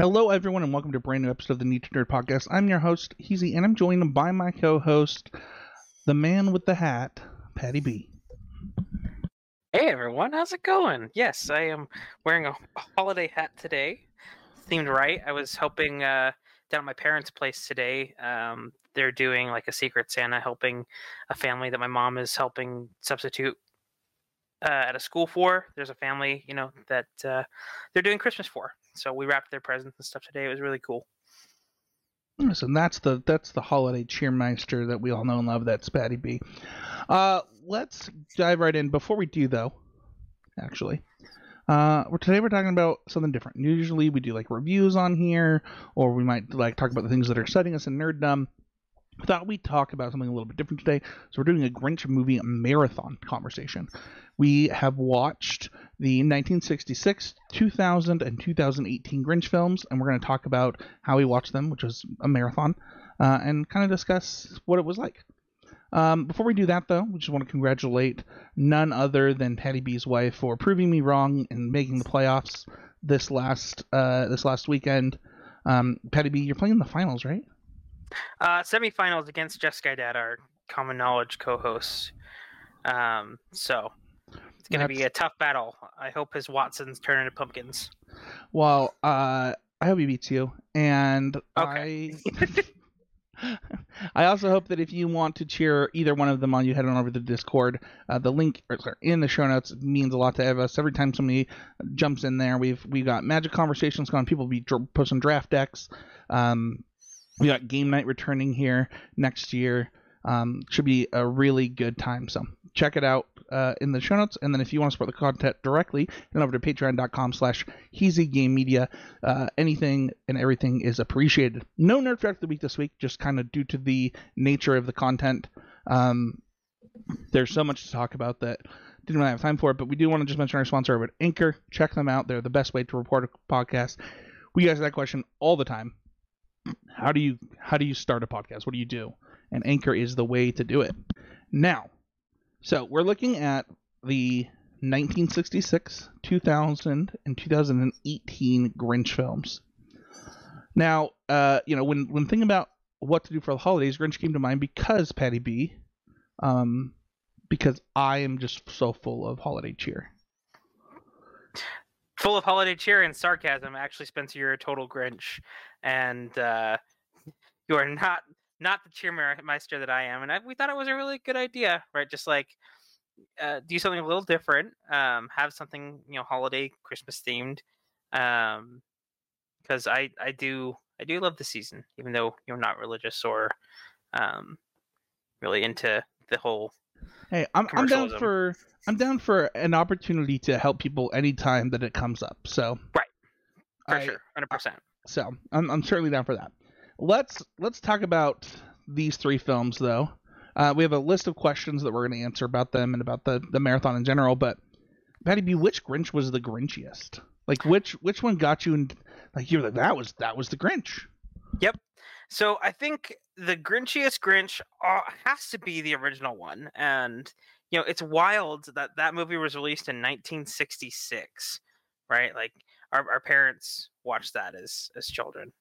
Hello, everyone, and welcome to a brand new episode of the Need to Nerd podcast. I'm your host, Heezy, and I'm joined by my co-host, the man with the hat, Patty B. Hey everyone, how's it going? Yes, I am wearing a holiday hat today, themed right. I was helping uh, down at my parents' place today. Um, they're doing like a Secret Santa, helping a family that my mom is helping substitute uh, at a school for. There's a family, you know, that uh, they're doing Christmas for. So we wrapped their presents and stuff today. It was really cool. Yes, and that's the that's the holiday cheermeister that we all know and love. That's Patty B. Uh, let's dive right in. Before we do, though, actually, uh, today we're talking about something different. Usually we do like reviews on here, or we might like talk about the things that are exciting us in nerddom. Thought we'd talk about something a little bit different today. So we're doing a Grinch movie marathon conversation. We have watched the 1966, 2000, and 2018 Grinch films, and we're going to talk about how we watched them, which was a marathon, uh, and kind of discuss what it was like. Um, before we do that, though, we just want to congratulate none other than Patty B's wife for proving me wrong and making the playoffs this last uh, this last weekend. Um, Patty B, you're playing the finals, right? Uh, semifinals against Jessica Dad, our common knowledge co-host. Um, so it's going to be a tough battle. I hope his Watsons turn into pumpkins. Well, uh, I hope he beats you, and Okay. I. I also hope that if you want to cheer either one of them on, you head on over to the Discord. Uh, the link or, sorry, in the show notes means a lot to us. Every time somebody jumps in there, we've we got magic conversations going. People be posting draft decks. Um, we got game night returning here next year. Um, should be a really good time. So check it out uh, in the show notes. And then if you want to support the content directly, head over to patreon.com slash Game Media. Uh, anything and everything is appreciated. No Nerd Fact of the Week this week, just kind of due to the nature of the content. Um, there's so much to talk about that didn't really have time for it, but we do want to just mention our sponsor at Anchor. Check them out. They're the best way to report a podcast. We ask that question all the time. How do you how do you start a podcast? What do you do? And Anchor is the way to do it. Now, so we're looking at the 1966, 2000, and 2018 Grinch films. Now, uh, you know, when when thinking about what to do for the holidays, Grinch came to mind because Patty B, um, because I am just so full of holiday cheer. Full of holiday cheer and sarcasm. Actually, Spencer, you're a total Grinch, and uh, you are not not the cheermeister that I am. And I, we thought it was a really good idea, right? Just like uh, do something a little different. Um, have something you know holiday Christmas themed. Um, because I I do I do love the season, even though you're not religious or um really into the whole. Hey, I'm I'm down for I'm down for an opportunity to help people anytime that it comes up. So Right. For I- sure, hundred percent. So I'm, I'm certainly down for that. Let's let's talk about these three films though. Uh, we have a list of questions that we're going to answer about them and about the, the marathon in general. But Patty B, which Grinch was the Grinchiest? Like which which one got you? And like you're like that was that was the Grinch. So I think the Grinchiest Grinch uh, has to be the original one, and you know it's wild that that movie was released in 1966, right? Like our, our parents watched that as as children.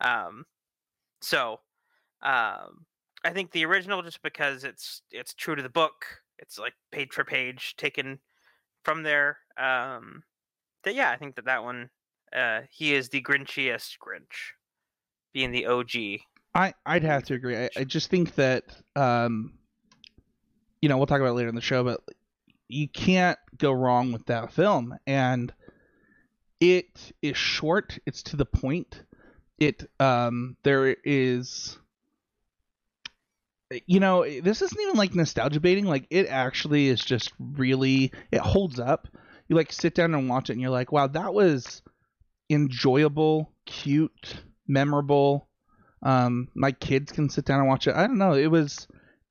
Um, so um, I think the original just because it's it's true to the book. It's like page for page taken from there. Um, that yeah, I think that that one uh, he is the Grinchiest Grinch being the OG. I I'd have to agree. I, I just think that um, you know we'll talk about later in the show, but you can't go wrong with that film, and it is short. It's to the point. It um there is. You know, this isn't even like nostalgia baiting. Like it actually is just really it holds up. You like sit down and watch it, and you're like, wow, that was enjoyable, cute, memorable. Um my kids can sit down and watch it. I don't know. It was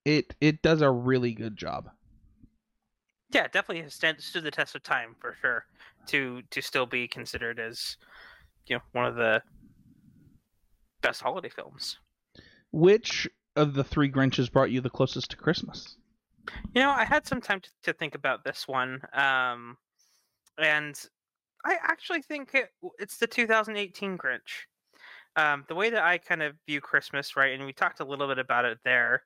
it it does a really good job. Yeah, definitely has stood the test of time for sure to to still be considered as you know one of the best holiday films. which of the three grinches brought you the closest to christmas? You know, I had some time to, to think about this one, um, and I actually think it, it's the 2018 Grinch. Um, the way that I kind of view Christmas, right, and we talked a little bit about it there,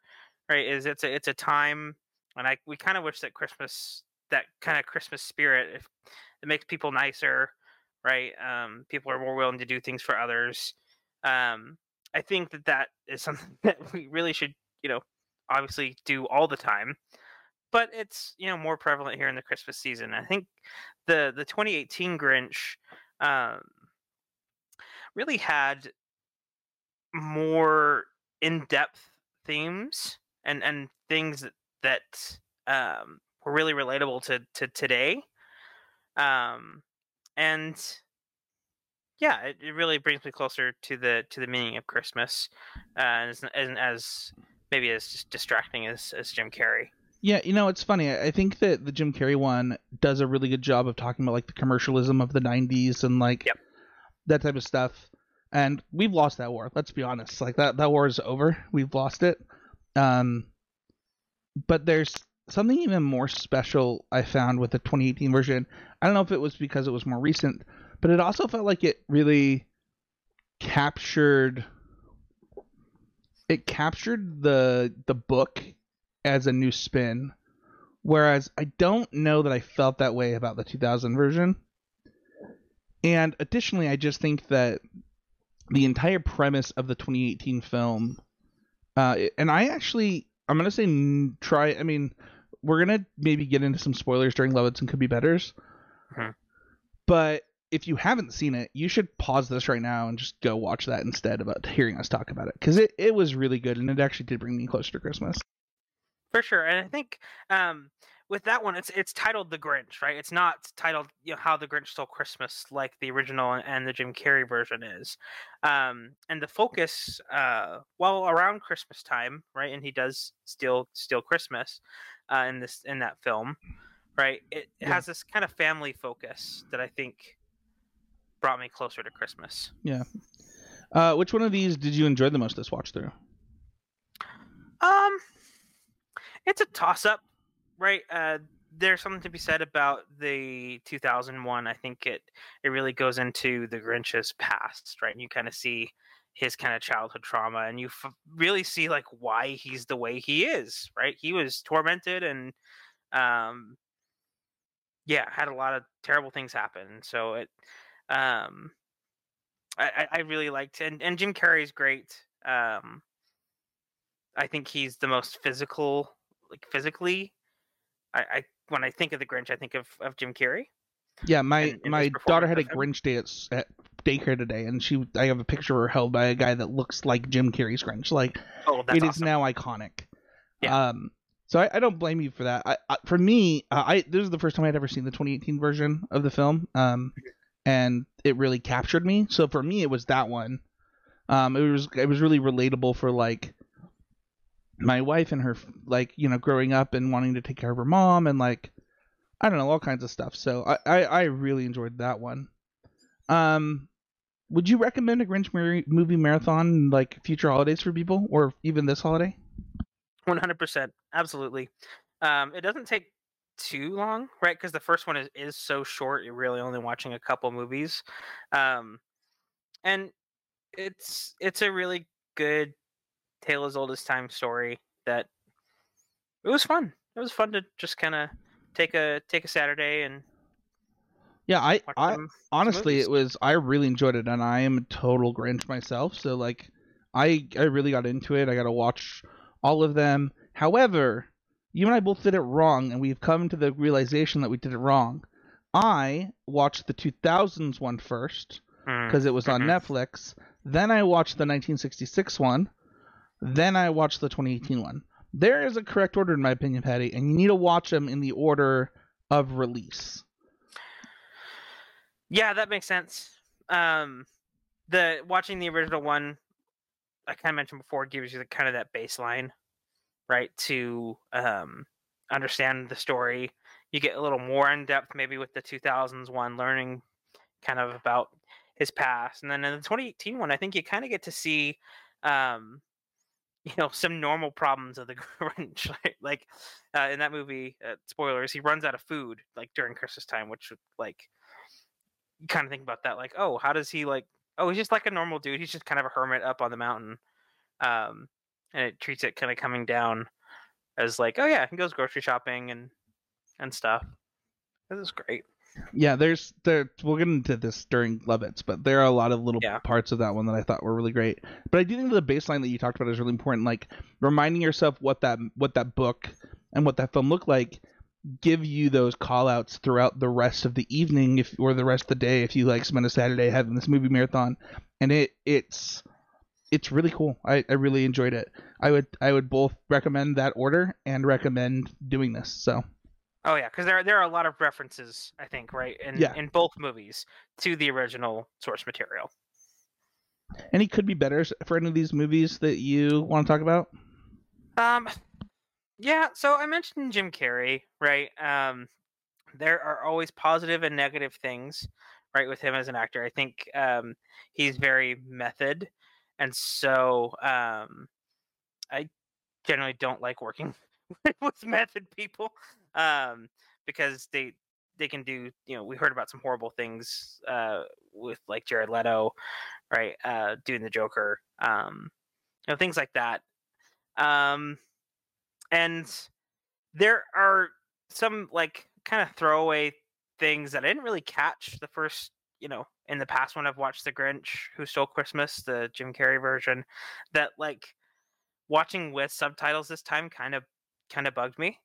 right, is it's a it's a time, and I we kind of wish that Christmas, that kind of Christmas spirit, if it makes people nicer, right, um, people are more willing to do things for others. Um, I think that that is something that we really should, you know, obviously do all the time but it's you know more prevalent here in the Christmas season. I think the the 2018 Grinch um, really had more in depth themes and and things that, um, were really relatable to to today. Um, and yeah, it, it really brings me closer to the to the meaning of Christmas, uh, as, as as maybe as just distracting as as Jim Carrey. Yeah, you know, it's funny. I think that the Jim Carrey one does a really good job of talking about like the commercialism of the '90s and like yep. That type of stuff. And we've lost that war. Let's be honest. Like that that war is over. We've lost it. Um, but there's something even more special I found with the 2018 version. I don't know if it was because it was more recent, but it also felt like it really captured it captured the the book as a new spin. Whereas I don't know that I felt that way about the 2000 version. And additionally, I just think that the entire premise of the 2018 film, uh, and I actually, I'm gonna say try. I mean, we're gonna maybe get into some spoilers during Love Its and Could Be Betters, mm-hmm. but if you haven't seen it, you should pause this right now and just go watch that instead about hearing us talk about it because it, it was really good and it actually did bring me closer to Christmas for sure. And I think um, with that one, it's it's titled The Grinch, right? It's not titled you know How the Grinch Stole Christmas like the original and the Jim Carrey version is. Um, and the focus, uh, well, around Christmas time, right? And he does steal steal Christmas uh, in this in that film, right? It, it yeah. has this kind of family focus that I think brought me closer to Christmas. Yeah. Uh, which one of these did you enjoy the most this watch through? Um, it's a toss up, right? Uh, there's something to be said about the 2001. I think it it really goes into the Grinch's past, right? And you kind of see his kind of childhood trauma, and you f- really see like why he's the way he is, right? He was tormented and, um, yeah, had a lot of terrible things happen. So it, um, I, I really liked, and and Jim Carrey's great. Um, I think he's the most physical like physically. I, I when I think of the Grinch, I think of, of Jim Carrey. Yeah, my and, and my daughter had a Grinch day at, at daycare today, and she I have a picture of her held by a guy that looks like Jim Carrey's Grinch. Like, oh, it awesome. is now iconic. Yeah. Um, so I, I don't blame you for that. I, I for me, uh, I this is the first time I'd ever seen the 2018 version of the film. Um, and it really captured me. So for me, it was that one. Um, it was it was really relatable for like my wife and her like you know growing up and wanting to take care of her mom and like I don't know all kinds of stuff. So I I, I really enjoyed that one. Um, would you recommend a Grinch movie marathon like future holidays for people or even this holiday? One hundred percent, absolutely. Um, it doesn't take too long, right? Because the first one is, is so short. You're really only watching a couple movies, um, and it's it's a really good tale as old as time story that it was fun. It was fun to just kind of take a take a Saturday and yeah, I I honestly some it was I really enjoyed it and I am a total Grinch myself, so like I I really got into it. I got to watch all of them. However, you and I both did it wrong and we've come to the realization that we did it wrong. I watched the 2000s one first because mm. it was on mm-hmm. Netflix. Then I watched the 1966 one then I watched the 2018 one. There is a correct order, in my opinion, Patty, and you need to watch them in the order of release. Yeah, that makes sense. Um, the watching the original one, I kind of mentioned before, gives you the kind of that baseline, right, to um, understand the story. You get a little more in depth, maybe with the 2000s one, learning kind of about his past, and then in the 2018 one, I think you kind of get to see um, you know some normal problems of the Grinch. Like uh, in that movie, uh, spoilers, he runs out of food like during Christmas time, which like you kind of think about that, like, oh, how does he like? Oh, he's just like a normal dude. He's just kind of a hermit up on the mountain, um, and it treats it kind of coming down as like, oh yeah, he goes grocery shopping and and stuff. This is great. Yeah, there's there. We'll get into this during Love Its, but there are a lot of little Yeah. parts of that one that I thought were really great. But I do think the baseline that you talked about is really important. Like reminding yourself what that what that book and what that film looked like give you those call outs throughout the rest of the evening if or the rest of the day if you like spend a Saturday having this movie marathon. And it it's it's really cool. I, I really enjoyed it. I would I would both recommend that order and recommend doing this. So Oh yeah, because there there are a lot of references, I think, right in Yeah. in both movies to the original source material. And any could be better for any of these movies that you want to talk about? Um, yeah. So I mentioned Jim Carrey, right? Um, there are always positive and negative things, right, with him as an actor. I think um, he's very method, and so um, I generally don't like working with method people um, because they they can do you know we heard about some horrible things uh, with like Jared Leto, right, uh, doing the Joker, um, you know things like that. Um, and there are some like kind of throwaway things that I didn't really catch the first, you know, in the past when I've watched The Grinch Who Stole Christmas, the Jim Carrey version, that like watching with subtitles this time kind of kind of bugged me.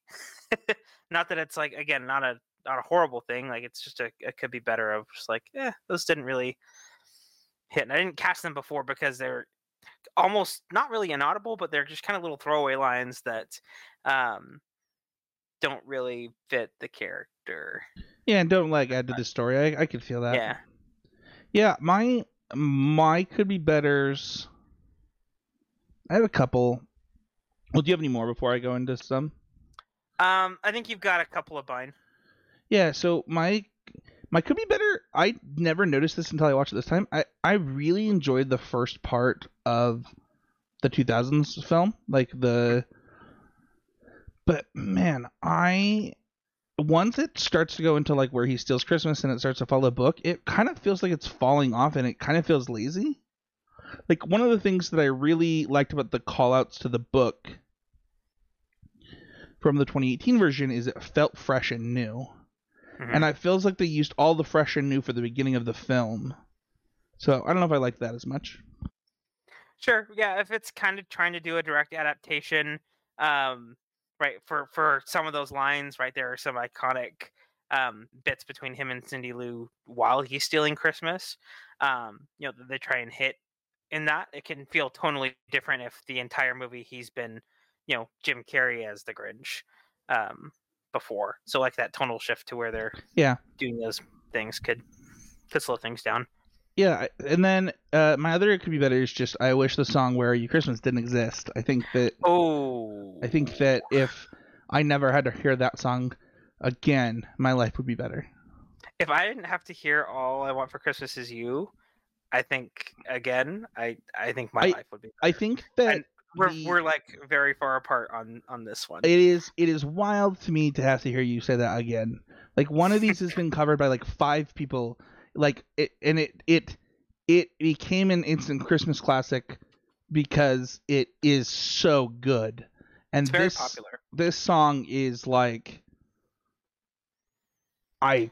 not that it's like again not a not a horrible thing, like it's just a it could be better of just like, yeah, those didn't really hit. And I didn't catch them before because they're almost not really inaudible, but they're just kind of little throwaway lines that um, don't really fit the character. Yeah, and don't like add to the story. I I could feel that. yeah. Yeah, my my could be betters. I have a couple. Well, do you have any more before I go into some? Um, I think you've got a couple of mine. Yeah, so my my could be better. I never noticed this until I watched it this time. I I really enjoyed the first part of the 2000s film, like the but man, I once it starts to go into like where he steals Christmas and it starts to follow the book, it kind of feels like it's falling off and it kind of feels lazy. Like one of the things that I really liked about the call outs to the book from the 2018 version is it felt fresh and new Mhm. and it feels like they used all the fresh and new for the beginning of the film. So I don't know if I like that as much. Sure, yeah. If it's kind of trying to do a direct adaptation, um, right for for some of those lines, right there are some iconic um, bits between him and Cindy Lou while he's stealing Christmas. Um, you know, they try and hit in that. It can feel totally different if the entire movie he's been, you know, Jim Carrey as the Grinch um, before. So like that tonal shift to where they're Yeah. doing those things could could slow things down. Yeah, and then uh, my other it could be better is just I wish the song "Where Are You Christmas" didn't exist. I think that Oh, I think that if I never had to hear that song again, my life would be better. if I didn't have to hear "All I Want for Christmas Is You," I think again, I I think my I- life would be. I think that we're the- we're like very far apart on on this one. it is it is wild to me to have to hear you say that again. Like one of these has been covered by like five people. Like it and it it it became an instant Christmas classic because it is so good. And it's very this popular. this song is like I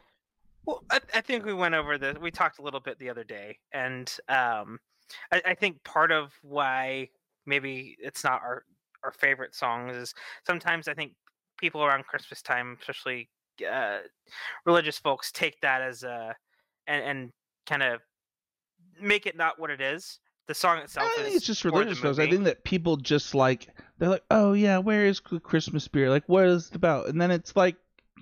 Well, I, I think we went over this. We talked a little bit the other day, and um, I, I think part of why maybe it's not our our favorite songs is sometimes I think people around Christmas time, especially uh, religious folks, take that as a and, and kind of make it not what it is. The song itself is think it's just religious folks. I think that people just like they're like, oh yeah, where is Christmas spirit? Like, what is it about? And then it's like,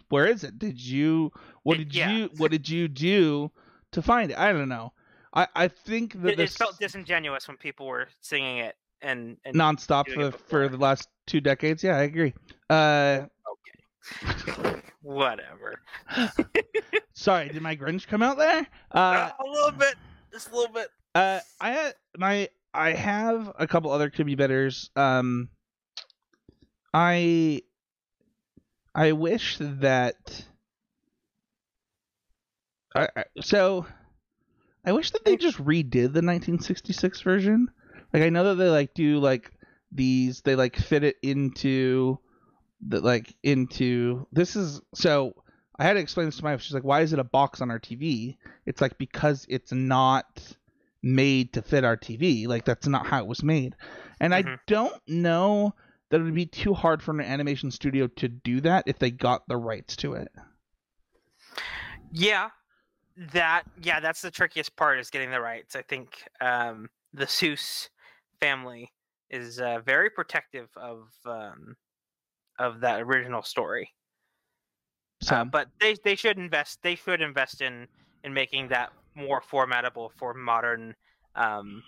where is it? Did you? What It- did yeah. you? What did you do to find it? I don't know. I I think that it, it felt disingenuous when people were singing it and, and nonstop for, for the last two decades. Yeah, I agree. Uh, okay. whatever. sorry, did my Grinch come out there? Uh, a little bit, just a little bit. Uh, I had my I have a couple other could be betters. Um, I I wish that I, I, so I wish that they just redid the 1966 version. Like I know that they like do like these they like fit it into the like into this is so I had to explain this to my wife. She's like, "Why is it a box on our TV?" It's like because it's not made to fit our TV. Like that's not how it was made. And I Mhm. don't know that it would be too hard for an animation studio to do that if they got the rights to it. Yeah, that yeah, that's the trickiest part is getting the rights. I think um, the Seuss family is uh, very protective of um, of that original story. So Uh, but they they should invest they should invest in in making that more formatable for modern um,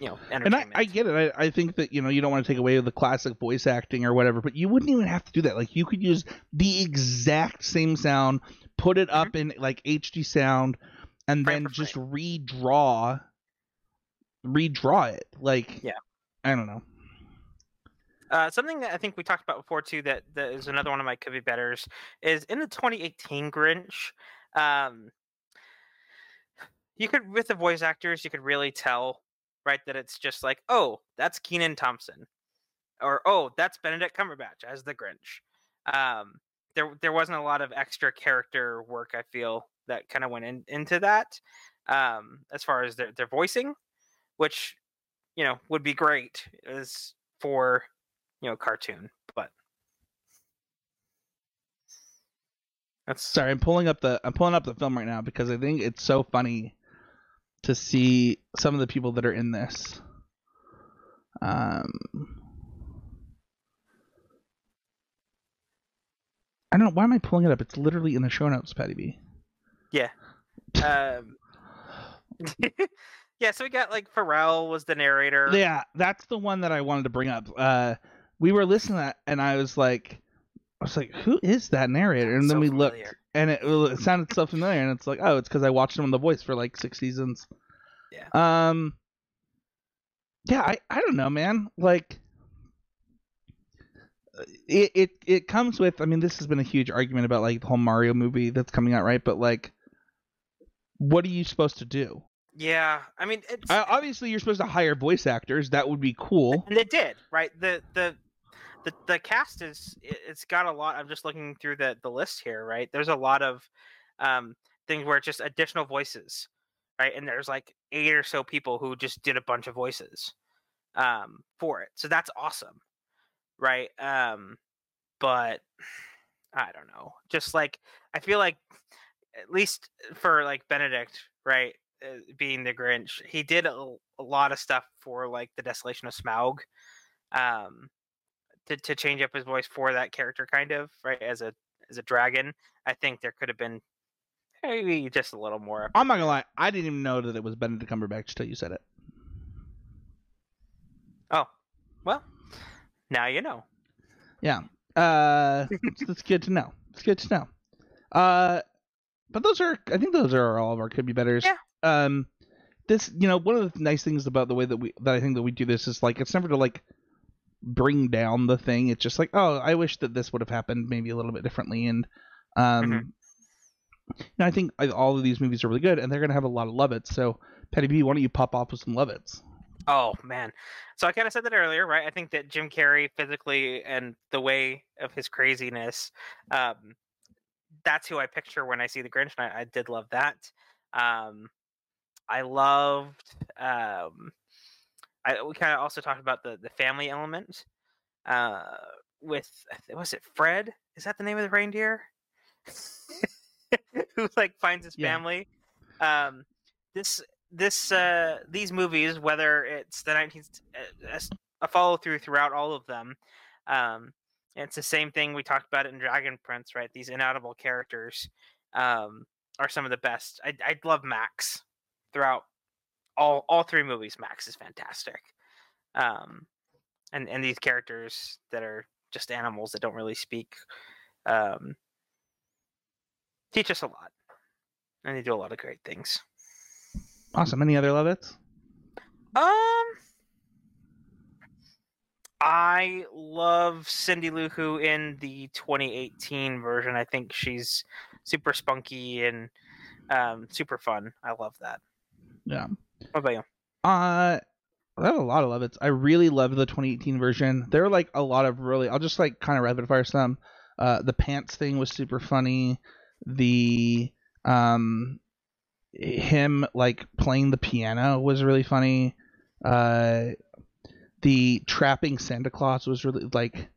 you know and I. I get it. I, I think that you know you don't want to take away the classic voice acting or whatever, but you wouldn't even have to do that. Like you could use the exact same sound, put it up in like HD sound, and Frame then just redraw, redraw it. Like Yeah. I don't know. Uh, something that I think we talked about before too that, that is another one of my could be betters is in the 2018 Grinch. Um, you could with the voice actors, you could really tell, right, that it's just like, oh, that's Kenan Thompson, or oh, that's Benedict Cumberbatch as the Grinch. Um, there there wasn't a lot of extra character work. I feel that kind of went in, into that, um, as far as their their voicing, which you know would be great as for you know cartoon but that's Sorry, I'm pulling up the I'm pulling up the film right now because I think it's so funny to see some of the people that are in this. Um, I don't know why am I pulling it up. It's literally in the show notes, Patty B. Yeah. Um yeah so we got like pharrell was the narrator Yeah, that's the one that I wanted to bring up. Uh, we were listening to that, and I was like, I was like, who is that narrator? And then So we looked, and it, it sounded so familiar, and it's like, oh, it's because I watched him on The Voice for like six seasons. Yeah. Um. Yeah, I I don't know, man. Like. It, it it comes with I mean this has been a huge argument about like the whole Mario movie that's coming out right but like what are you supposed to do yeah i mean it's uh, obviously you're supposed to hire voice actors. That would be cool. And they did right? The the the, the cast is it- it's got a lot i'm just looking through the the list here right? There's a lot of um things where it's just additional voices right? And there's like eight or so people who just did a bunch of voices um for it. So that's awesome right? Um but i don't know. Just like i feel like at least for like benedict right uh, being the grinch he did a, a lot of stuff for like the desolation of smaug um to, to change up his voice for that character kind of right as a as a dragon i think there could have been maybe just a little more I'm not gonna lie, I didn't even know that it was Benedict Cumberbatch until you said it. oh well now you know Yeah. Uh, it's, it's good to know. It's good to know. Uh, but those are, I think those are all of our could be betters. Yeah. Um, this, you know, one of the nice things about the way that we, that I think that we do this is like, it's never to like bring down the thing. It's just like, oh, I wish that this would have happened maybe a little bit differently. And, um, Mhm. you know, I think all of these movies are really good and they're going to have a lot of love it. So, Patty B, why don't you pop off with some love it's? Oh man. So I kind of said that earlier, right? I think that Jim Carrey physically and the way of his craziness, um, that's who I picture when I see the Grinch, and I, I did love that. Um, I loved. Um, I we kind of also talked about the the family element. Uh, with was it Fred? Is that the name of the reindeer? Who like finds his Yeah. family? Um, this this uh these movies whether it's the 19th uh, a follow through throughout all of them um it's the same thing we talked about it in dragon prince right these inaudible characters um are some of the best i i love max throughout all all three movies max is fantastic um and and these characters that are just animals that don't really speak um teach us a lot and they do a lot of great things Awesome. Any other love it's? Um, I love Cindy Lou Who in the 2018 version. I think she's super spunky and Um, super fun. I love that. Yeah. What about you? Uh, I have a lot of love it. I really love the 2018 version. There are like a lot of really. I'll just like kind of rapid fire some. Uh, the pants thing was super funny. The um, him like playing the piano was really funny. Uh, the trapping Santa Claus was really like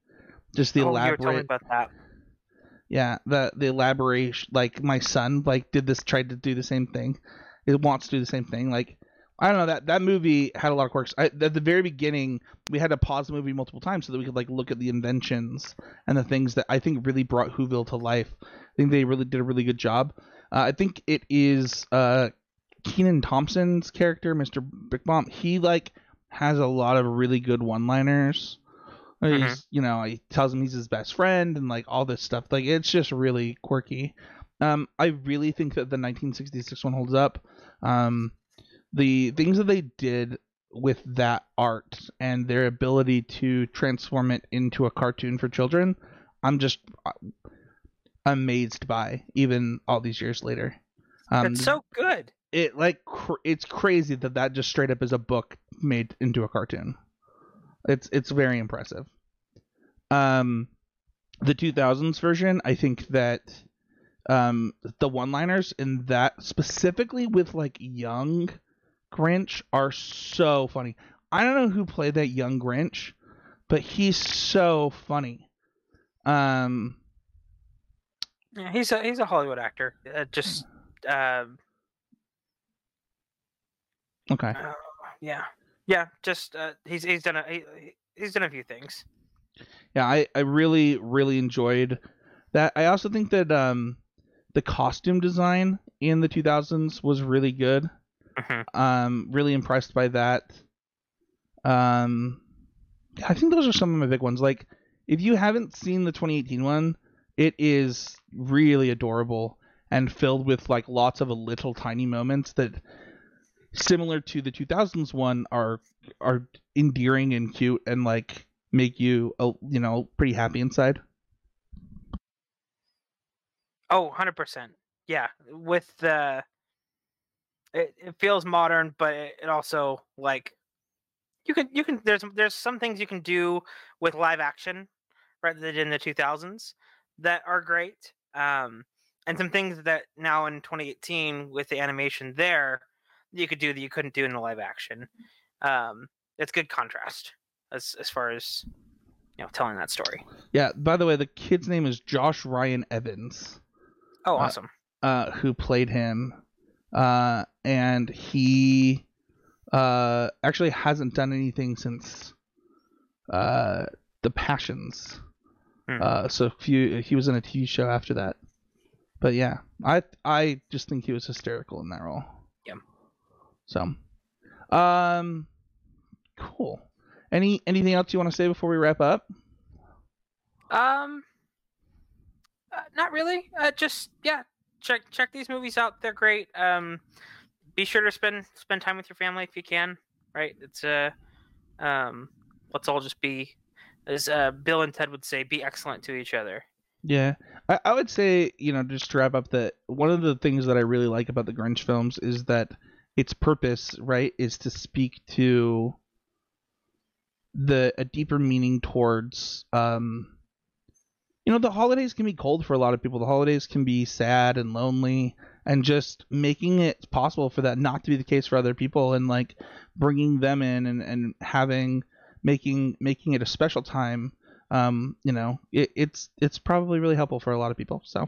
just the oh, you were telling me elaborate. about that. Yeah, the the elaboration. Like my son like did this, tried to do the same thing. It wants to do the same thing. Like I don't know that that movie had a lot of quirks. I, at the very beginning, we had to pause the movie multiple times so that we could like look at the inventions and the things that I think really brought Whoville to life. I think they really did a really good job. Uh, I think it is uh, Kenan Thompson's character, Mr. Bricklebaum. He like has a lot of really good one-liners. He's, Mhm. you know, he tells him he's his best friend and like all this stuff. Like it's just really quirky. Um, I really think that the 1966 one holds up. Um, the things that they did with that art and their ability to transform it into a cartoon for children, I'm just uh, amazed by even all these years later. Um, it's so good. it like cr- it's crazy that that just straight up is a book made into a cartoon. It's it's very impressive. Um, the 2000s version, I think that um the one-liners in that specifically with like young Grinch are so funny. I don't know who played that young Grinch, but he's so funny. Um, Yeah, he's a he's a Hollywood actor. Uh, just um, okay. uh, yeah, yeah. Just uh, he's he's done a he, he's done a few things. yeah i i really really enjoyed that i also think that um the costume design in the 2000s was really good. Mhm. um really impressed by that. Um i think those are some of my big ones. Like if you haven't seen the 2018 one it is really adorable and filled with like lots of little tiny moments that similar to the 2000s one are are endearing and cute and like make you uh, you know pretty happy inside Oh, 100 percent. Yeah, with the it, it feels modern, but it, it also like you can you can there's there's some things you can do with live action rather than in the 2000s that are great. Um, and some things that now in 2018 with the animation there you could do that you couldn't do in the live action. Um, it's good contrast as as far as you know telling that story. yeah by the way the kid's name is josh ryan evans Oh, Uh, awesome. uh who played him uh and he uh actually hasn't done anything since uh the passions Hmm. uh so few he was in a tv show after that but yeah i i just think he was hysterical in that role Yeah. so um cool any anything else you want to say before we wrap up Um, uh, not really. Uh, just yeah, check check these movies out. They're great. Um, be sure to spend spend time with your family if you can. Right? It's uh, um, let's all just be, as uh, Bill and Ted would say, be excellent to each other. Yeah, I, I would say you know just to wrap up that one of the things that I really like about the Grinch films is that its purpose, right, is to speak to the a deeper meaning towards um you know the holidays can be cold for a lot of people the holidays can be sad and lonely and just making it possible for that not to be the case for other people and like bringing them in and, and having making making it a special time um you know it, it's it's probably really helpful for a lot of people so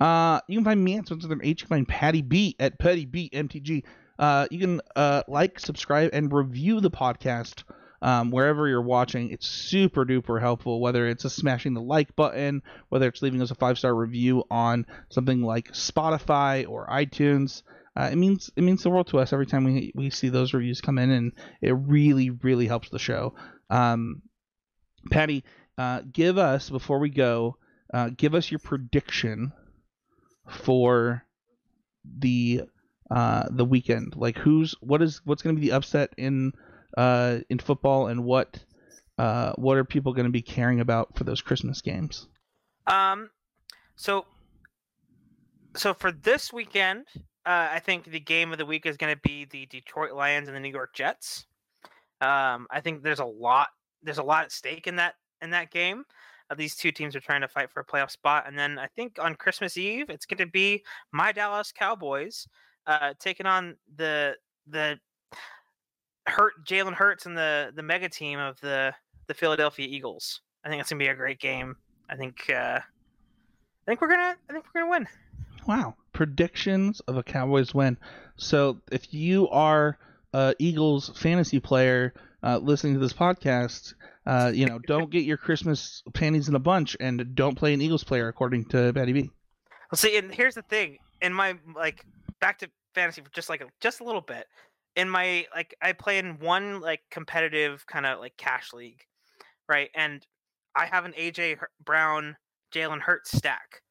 uh you can find me at Spencer H. You can find Patty B at Patty B MTG. Uh, you can uh like, subscribe, and review the podcast um, wherever you're watching. It's super duper helpful. Whether it's a smashing the like button, whether it's leaving us a five star review on something like Spotify or iTunes. Uh, it means it means the world to us every time we we see those reviews come in, and it really really helps the show. Um, Patty, uh, give us before we go, uh, give us your prediction for the uh, the weekend. Like who's what is what's going to be the upset in uh, in football, and what uh, what are people going to be caring about for those Christmas games? Um, so so for this weekend, uh, I think the game of the week is going to be the Detroit Lions and the New York Jets. Um, I think there's a lot there's a lot at stake in that in that game. Uh, these two teams are trying to fight for a playoff spot, and then I think on Christmas Eve it's going to be my Dallas Cowboys uh, taking on the the hurt Jalen Hurts and the the mega team of the the Philadelphia Eagles. I think it's gonna be a great game. I think uh, I think we're gonna I think we're gonna win. Wow, predictions of a Cowboys win. So if you are a Eagles fantasy player uh, listening to this podcast, uh, you know, don't get your Christmas panties in a bunch and don't play an Eagles player, according to Patty B. Well, see, and here's the thing. In my like back to fantasy for just like a, just a little bit. In my like, I play in one like competitive kind of like cash league, right? And I have an AJ Brown, Jalen Hurts stack,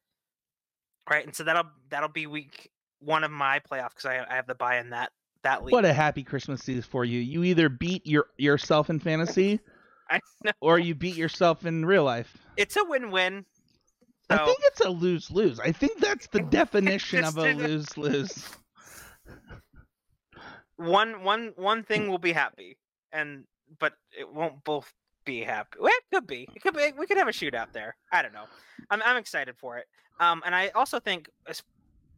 right? And so that'll that'll be week one of my playoff because I, I have the buy in that that league. What a happy Christmas Eve for you! You either beat your yourself in fantasy, or you beat yourself in real life. It's a win-win. So. I think it's a lose lose. I think that's the definition of a lose lose. One one one thing will be happy, and but it won't both be happy. Well, it could be. It could be. We could have a shootout there. I don't know. I'm I'm excited for it. Um, and I also think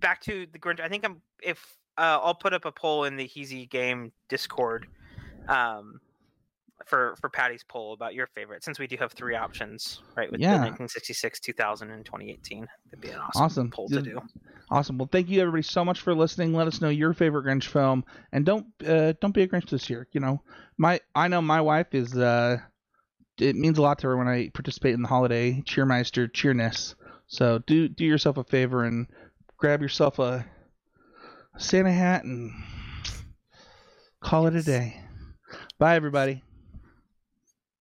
back to the Grinch. I think I'm if uh, I'll put up a poll in the Heezy Game Discord. Um, for for Patty's poll about your favorite, since we do have three options, right? With yeah. the 1966, 2000, and 2018, that'd be an awesome, awesome. poll to do. Awesome. Well, thank you everybody so much for listening. Let us know your favorite Grinch film, and don't uh, don't be a Grinch this year. You know, my I know my wife is. Uh, it means a lot to her when I participate in the holiday cheermeister cheerness. So do do yourself a favor and grab yourself a Santa hat and call it a day. Bye, everybody.